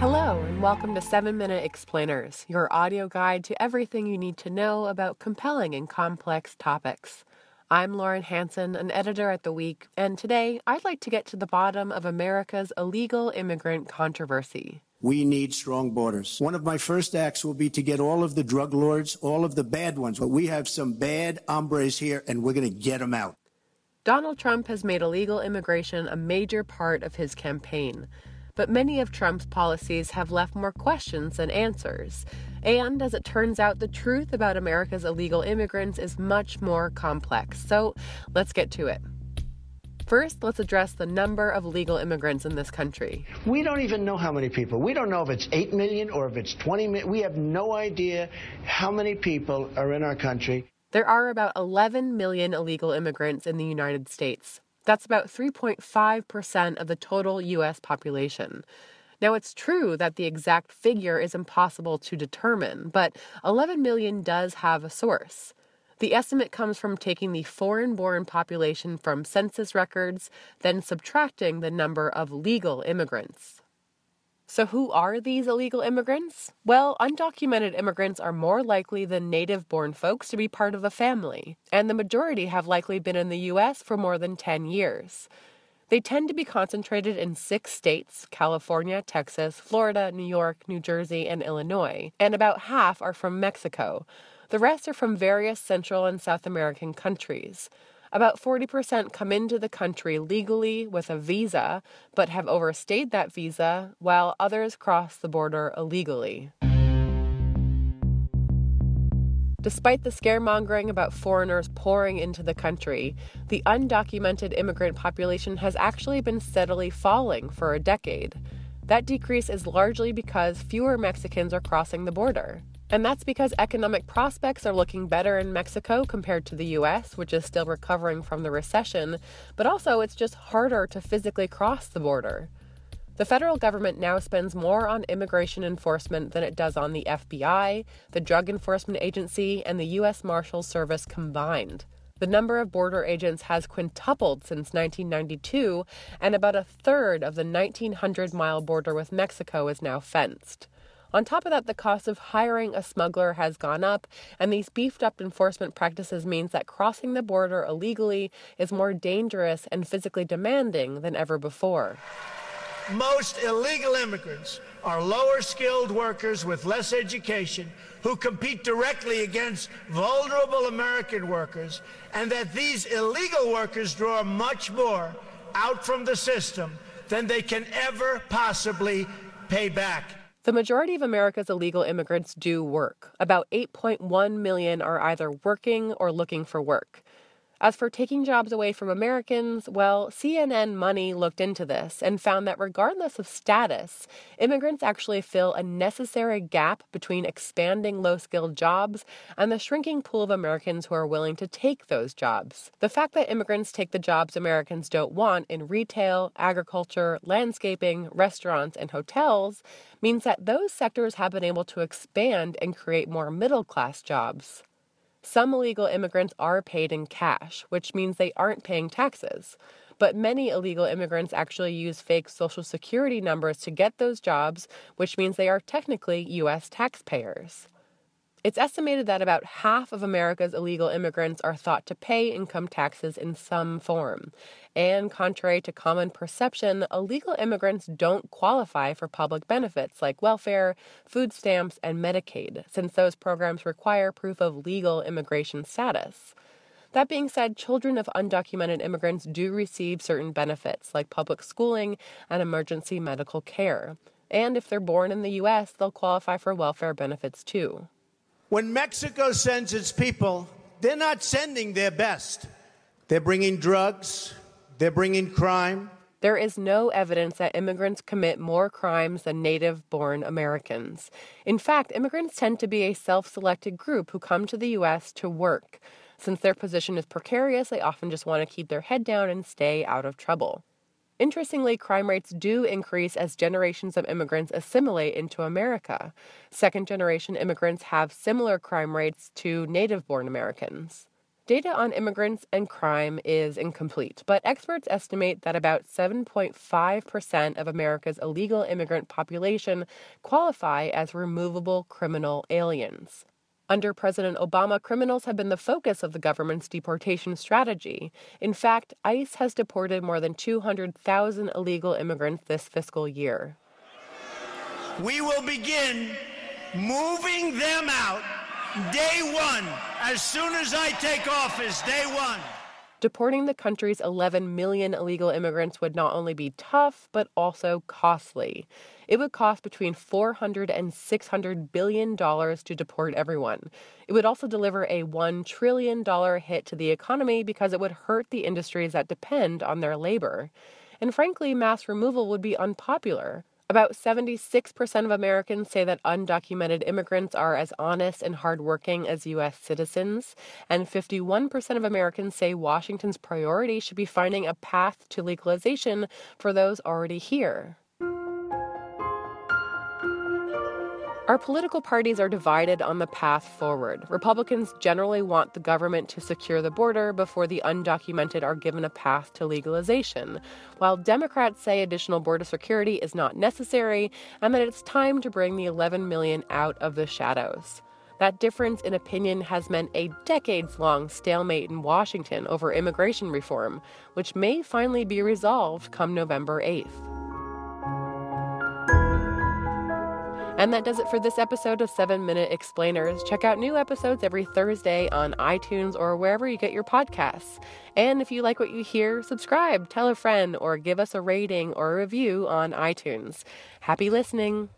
Hello, and welcome to 7 Minute Explainers, your audio guide to everything you need to know about compelling and complex topics. I'm Lauren Hansen, an editor at The Week, and today I'd like to get to the bottom of America's illegal immigrant controversy. We need strong borders. One of my first acts will be to get all of the drug lords, all of the bad ones. But we have some bad hombres here, and we're going to get them out. Donald Trump has made illegal immigration a major part of his campaign. But many of Trump's policies have left more questions than answers. And as it turns out, the truth about America's illegal immigrants is much more complex. So let's get to it. First, let's address the number of legal immigrants in this country. We don't even know how many people. We don't know if it's 8 million or if it's 20 million. We have no idea how many people are in our country. There are about 11 million illegal immigrants in the United States. That's about 3.5% of the total U.S. population. Now, it's true that the exact figure is impossible to determine, but 11 million does have a source. The estimate comes from taking the foreign born population from census records, then subtracting the number of legal immigrants. So, who are these illegal immigrants? Well, undocumented immigrants are more likely than native born folks to be part of a family, and the majority have likely been in the U.S. for more than 10 years. They tend to be concentrated in six states California, Texas, Florida, New York, New Jersey, and Illinois, and about half are from Mexico. The rest are from various Central and South American countries. About 40% come into the country legally with a visa, but have overstayed that visa, while others cross the border illegally. Despite the scaremongering about foreigners pouring into the country, the undocumented immigrant population has actually been steadily falling for a decade. That decrease is largely because fewer Mexicans are crossing the border. And that's because economic prospects are looking better in Mexico compared to the US, which is still recovering from the recession, but also it's just harder to physically cross the border. The federal government now spends more on immigration enforcement than it does on the FBI, the Drug Enforcement Agency, and the U.S. Marshals Service combined. The number of border agents has quintupled since 1992, and about a third of the 1,900 mile border with Mexico is now fenced. On top of that, the cost of hiring a smuggler has gone up, and these beefed up enforcement practices means that crossing the border illegally is more dangerous and physically demanding than ever before. Most illegal immigrants are lower skilled workers with less education who compete directly against vulnerable American workers, and that these illegal workers draw much more out from the system than they can ever possibly pay back. The majority of America's illegal immigrants do work. About 8.1 million are either working or looking for work. As for taking jobs away from Americans, well, CNN Money looked into this and found that regardless of status, immigrants actually fill a necessary gap between expanding low skilled jobs and the shrinking pool of Americans who are willing to take those jobs. The fact that immigrants take the jobs Americans don't want in retail, agriculture, landscaping, restaurants, and hotels means that those sectors have been able to expand and create more middle class jobs. Some illegal immigrants are paid in cash, which means they aren't paying taxes. But many illegal immigrants actually use fake social security numbers to get those jobs, which means they are technically U.S. taxpayers. It's estimated that about half of America's illegal immigrants are thought to pay income taxes in some form. And contrary to common perception, illegal immigrants don't qualify for public benefits like welfare, food stamps, and Medicaid, since those programs require proof of legal immigration status. That being said, children of undocumented immigrants do receive certain benefits like public schooling and emergency medical care. And if they're born in the U.S., they'll qualify for welfare benefits too. When Mexico sends its people, they're not sending their best. They're bringing drugs, they're bringing crime. There is no evidence that immigrants commit more crimes than native born Americans. In fact, immigrants tend to be a self selected group who come to the U.S. to work. Since their position is precarious, they often just want to keep their head down and stay out of trouble. Interestingly, crime rates do increase as generations of immigrants assimilate into America. Second generation immigrants have similar crime rates to native born Americans. Data on immigrants and crime is incomplete, but experts estimate that about 7.5% of America's illegal immigrant population qualify as removable criminal aliens. Under President Obama, criminals have been the focus of the government's deportation strategy. In fact, ICE has deported more than 200,000 illegal immigrants this fiscal year. We will begin moving them out day one, as soon as I take office, day one. Deporting the country's 11 million illegal immigrants would not only be tough, but also costly. It would cost between 400 and 600 billion dollars to deport everyone. It would also deliver a 1 trillion dollar hit to the economy because it would hurt the industries that depend on their labor. And frankly, mass removal would be unpopular. About 76% of Americans say that undocumented immigrants are as honest and hardworking as U.S. citizens, and 51% of Americans say Washington's priority should be finding a path to legalization for those already here. Our political parties are divided on the path forward. Republicans generally want the government to secure the border before the undocumented are given a path to legalization, while Democrats say additional border security is not necessary and that it's time to bring the 11 million out of the shadows. That difference in opinion has meant a decades long stalemate in Washington over immigration reform, which may finally be resolved come November 8th. And that does it for this episode of 7 Minute Explainers. Check out new episodes every Thursday on iTunes or wherever you get your podcasts. And if you like what you hear, subscribe, tell a friend, or give us a rating or a review on iTunes. Happy listening!